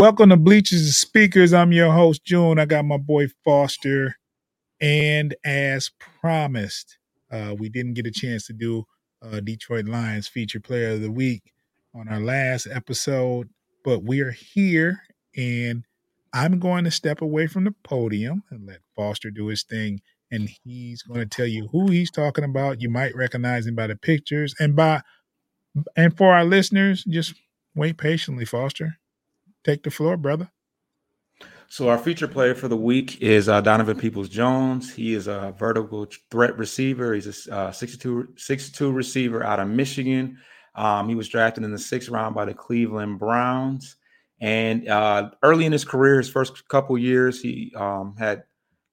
Welcome to Bleachers and Speakers. I'm your host, June. I got my boy Foster. And as promised, uh, we didn't get a chance to do uh, Detroit Lions feature player of the week on our last episode, but we are here and I'm going to step away from the podium and let Foster do his thing. And he's going to tell you who he's talking about. You might recognize him by the pictures and by, and for our listeners, just wait patiently, Foster. Take the floor, brother. So our feature player for the week is uh, Donovan Peoples Jones. He is a vertical threat receiver. He's a uh, 62, 62 receiver out of Michigan. Um, he was drafted in the sixth round by the Cleveland Browns. And uh, early in his career, his first couple years, he um, had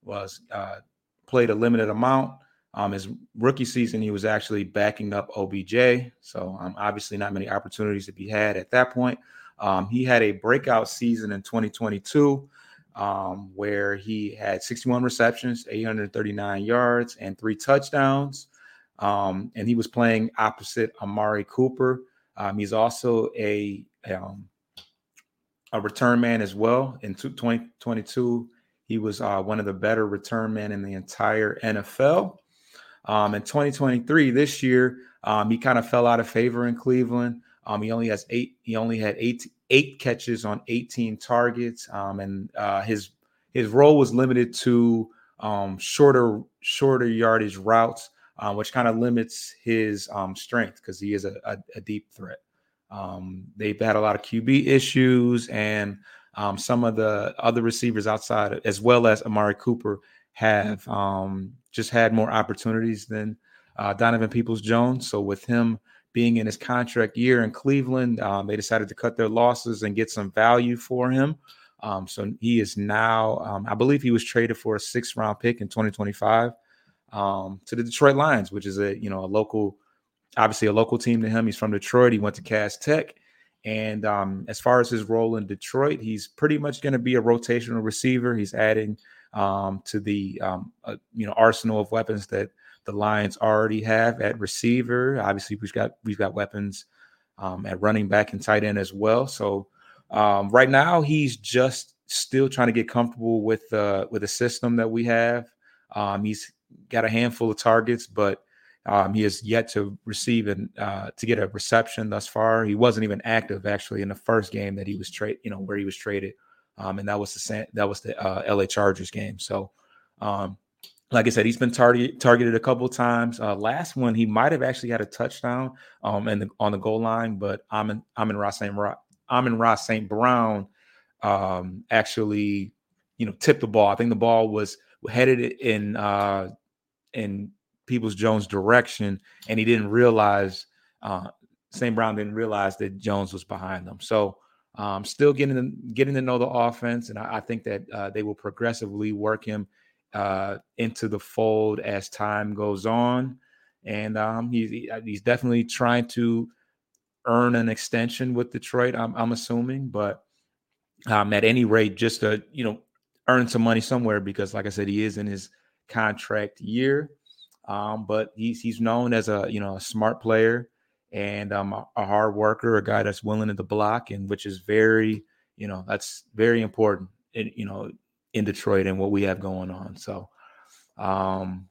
was uh, played a limited amount. Um, his rookie season, he was actually backing up OBJ. So um, obviously, not many opportunities to be had at that point. Um, he had a breakout season in 2022 um, where he had 61 receptions, 839 yards, and three touchdowns. Um, and he was playing opposite Amari Cooper. Um, he's also a um, a return man as well. In 2022, he was uh, one of the better return men in the entire NFL. Um, in 2023, this year, um, he kind of fell out of favor in Cleveland. Um, he only has eight. He only had eight eight catches on 18 targets, um, and uh, his his role was limited to um, shorter shorter yardage routes, uh, which kind of limits his um, strength because he is a, a, a deep threat. Um, they've had a lot of QB issues, and um, some of the other receivers outside, as well as Amari Cooper, have um, just had more opportunities than uh, Donovan Peoples Jones. So with him being in his contract year in Cleveland. Um, they decided to cut their losses and get some value for him. Um, so he is now, um, I believe he was traded for a six round pick in 2025 um, to the Detroit Lions, which is a, you know, a local, obviously a local team to him. He's from Detroit. He went to Cass Tech. And um, as far as his role in Detroit, he's pretty much going to be a rotational receiver. He's adding um, to the, uh, you know, arsenal of weapons that the Lions already have at receiver. Obviously, we've got we've got weapons um, at running back and tight end as well. So um, right now, he's just still trying to get comfortable with uh, with the system that we have. Um, he's got a handful of targets, but um, he has yet to receive and uh, to get a reception thus far. He wasn't even active actually in the first game that he was traded, you know, where he was traded, um, and that was the that was the uh, LA Chargers game. So um, like I said, he's been target, targeted a couple times. Uh, last one, he might have actually had a touchdown um, and on the goal line, but I'm in I'm in Ross St. Ross St. Brown um, actually, you know, tipped the ball. I think the ball was headed in uh, in Peoples Jones' direction, and he didn't realize uh, St. Brown didn't realize that Jones was behind them. So um, still getting getting to know the offense, and I, I think that uh, they will progressively work him uh, into the fold as time goes on, and um, he's uh, he's definitely trying to earn an extension with Detroit. I'm, I'm assuming, but um, at any rate, just to you know earn some money somewhere because, like I said, he is in his contract year. Um, but he's he's known as a you know a smart player and um, a, a hard worker, a guy that's willing to block and which is very you know, that's very important. In, you know, in Detroit and what we have going on. So, um,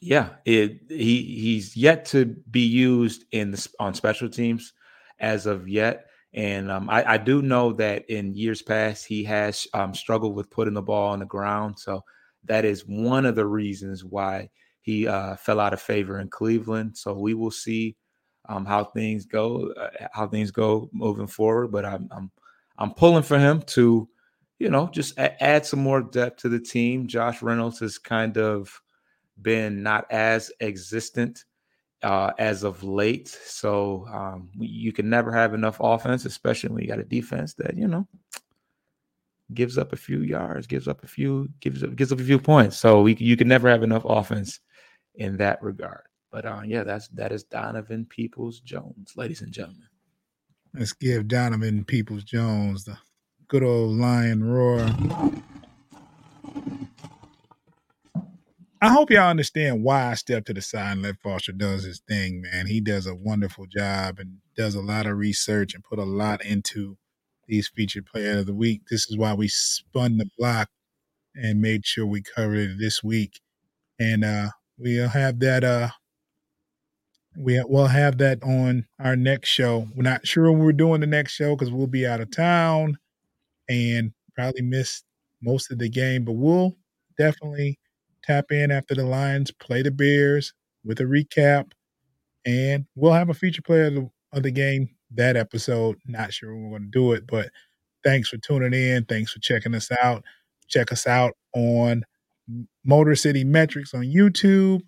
yeah, it, he he's yet to be used in the, on special teams as of yet. And um, I, I, do know that in years past he has um, struggled with putting the ball on the ground. So that is one of the reasons why he uh, fell out of favor in Cleveland. So we will see um, how things go, uh, how things go moving forward. But I'm I'm I'm pulling for him to, you know, just a- add some more depth to the team. Josh Reynolds has kind of been not as existent uh, as of late. So um, you can never have enough offense, especially when you got a defense that you know gives up a few yards, gives up a few, gives up, gives up a few points. So we, you can never have enough offense in that regard. But uh, yeah, that's that is Donovan Peoples Jones, ladies and gentlemen. Let's give Donovan Peoples Jones the good old lion roar. I hope y'all understand why I step to the side and let Foster does his thing, man. He does a wonderful job and does a lot of research and put a lot into these featured player of the week. This is why we spun the block and made sure we covered it this week. And uh we'll have that uh we will have that on our next show. We're not sure when we're doing the next show because we'll be out of town and probably miss most of the game, but we'll definitely tap in after the Lions play the Bears with a recap, and we'll have a feature player of the, of the game that episode. Not sure when we're going to do it, but thanks for tuning in. Thanks for checking us out. Check us out on Motor City Metrics on YouTube.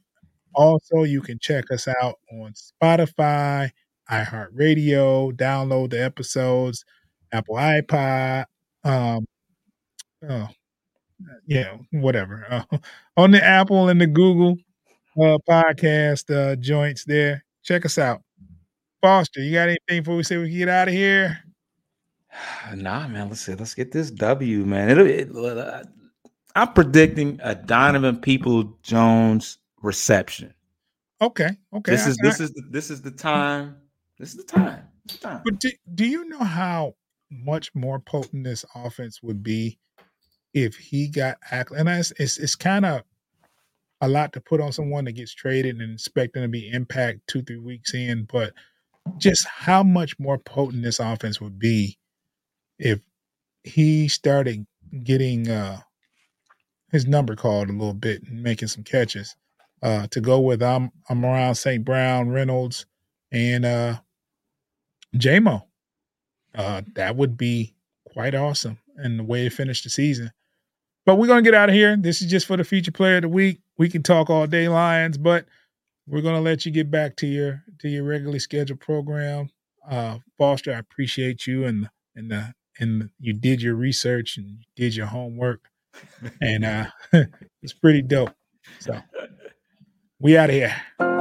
Also, you can check us out on Spotify, iHeartRadio, download the episodes, Apple iPod, um, oh, yeah, whatever. Uh, on the Apple and the Google uh, podcast uh, joints there. Check us out. Foster, you got anything before we say we get out of here? Nah, man. Let's see. Let's get this W, man. It'll, it, uh, I'm predicting a Donovan People Jones reception. Okay. Okay. This is I, this I, is the, this is the time. This is the time. The time. But do, do you know how much more potent this offense would be if he got and it's it's, it's kind of a lot to put on someone that gets traded and expecting to be impact two three weeks in, but just how much more potent this offense would be if he started getting uh, his number called a little bit and making some catches. Uh, to go with I'm Amon-Ra St. Brown, Reynolds, and uh JMO. Uh that would be quite awesome and the way to finish the season. But we're gonna get out of here. This is just for the feature player of the week. We can talk all day, Lions, but we're gonna let you get back to your to your regularly scheduled program. Uh, Foster, I appreciate you and and the and you did your research and did your homework, and uh, it's pretty dope. So we out of here.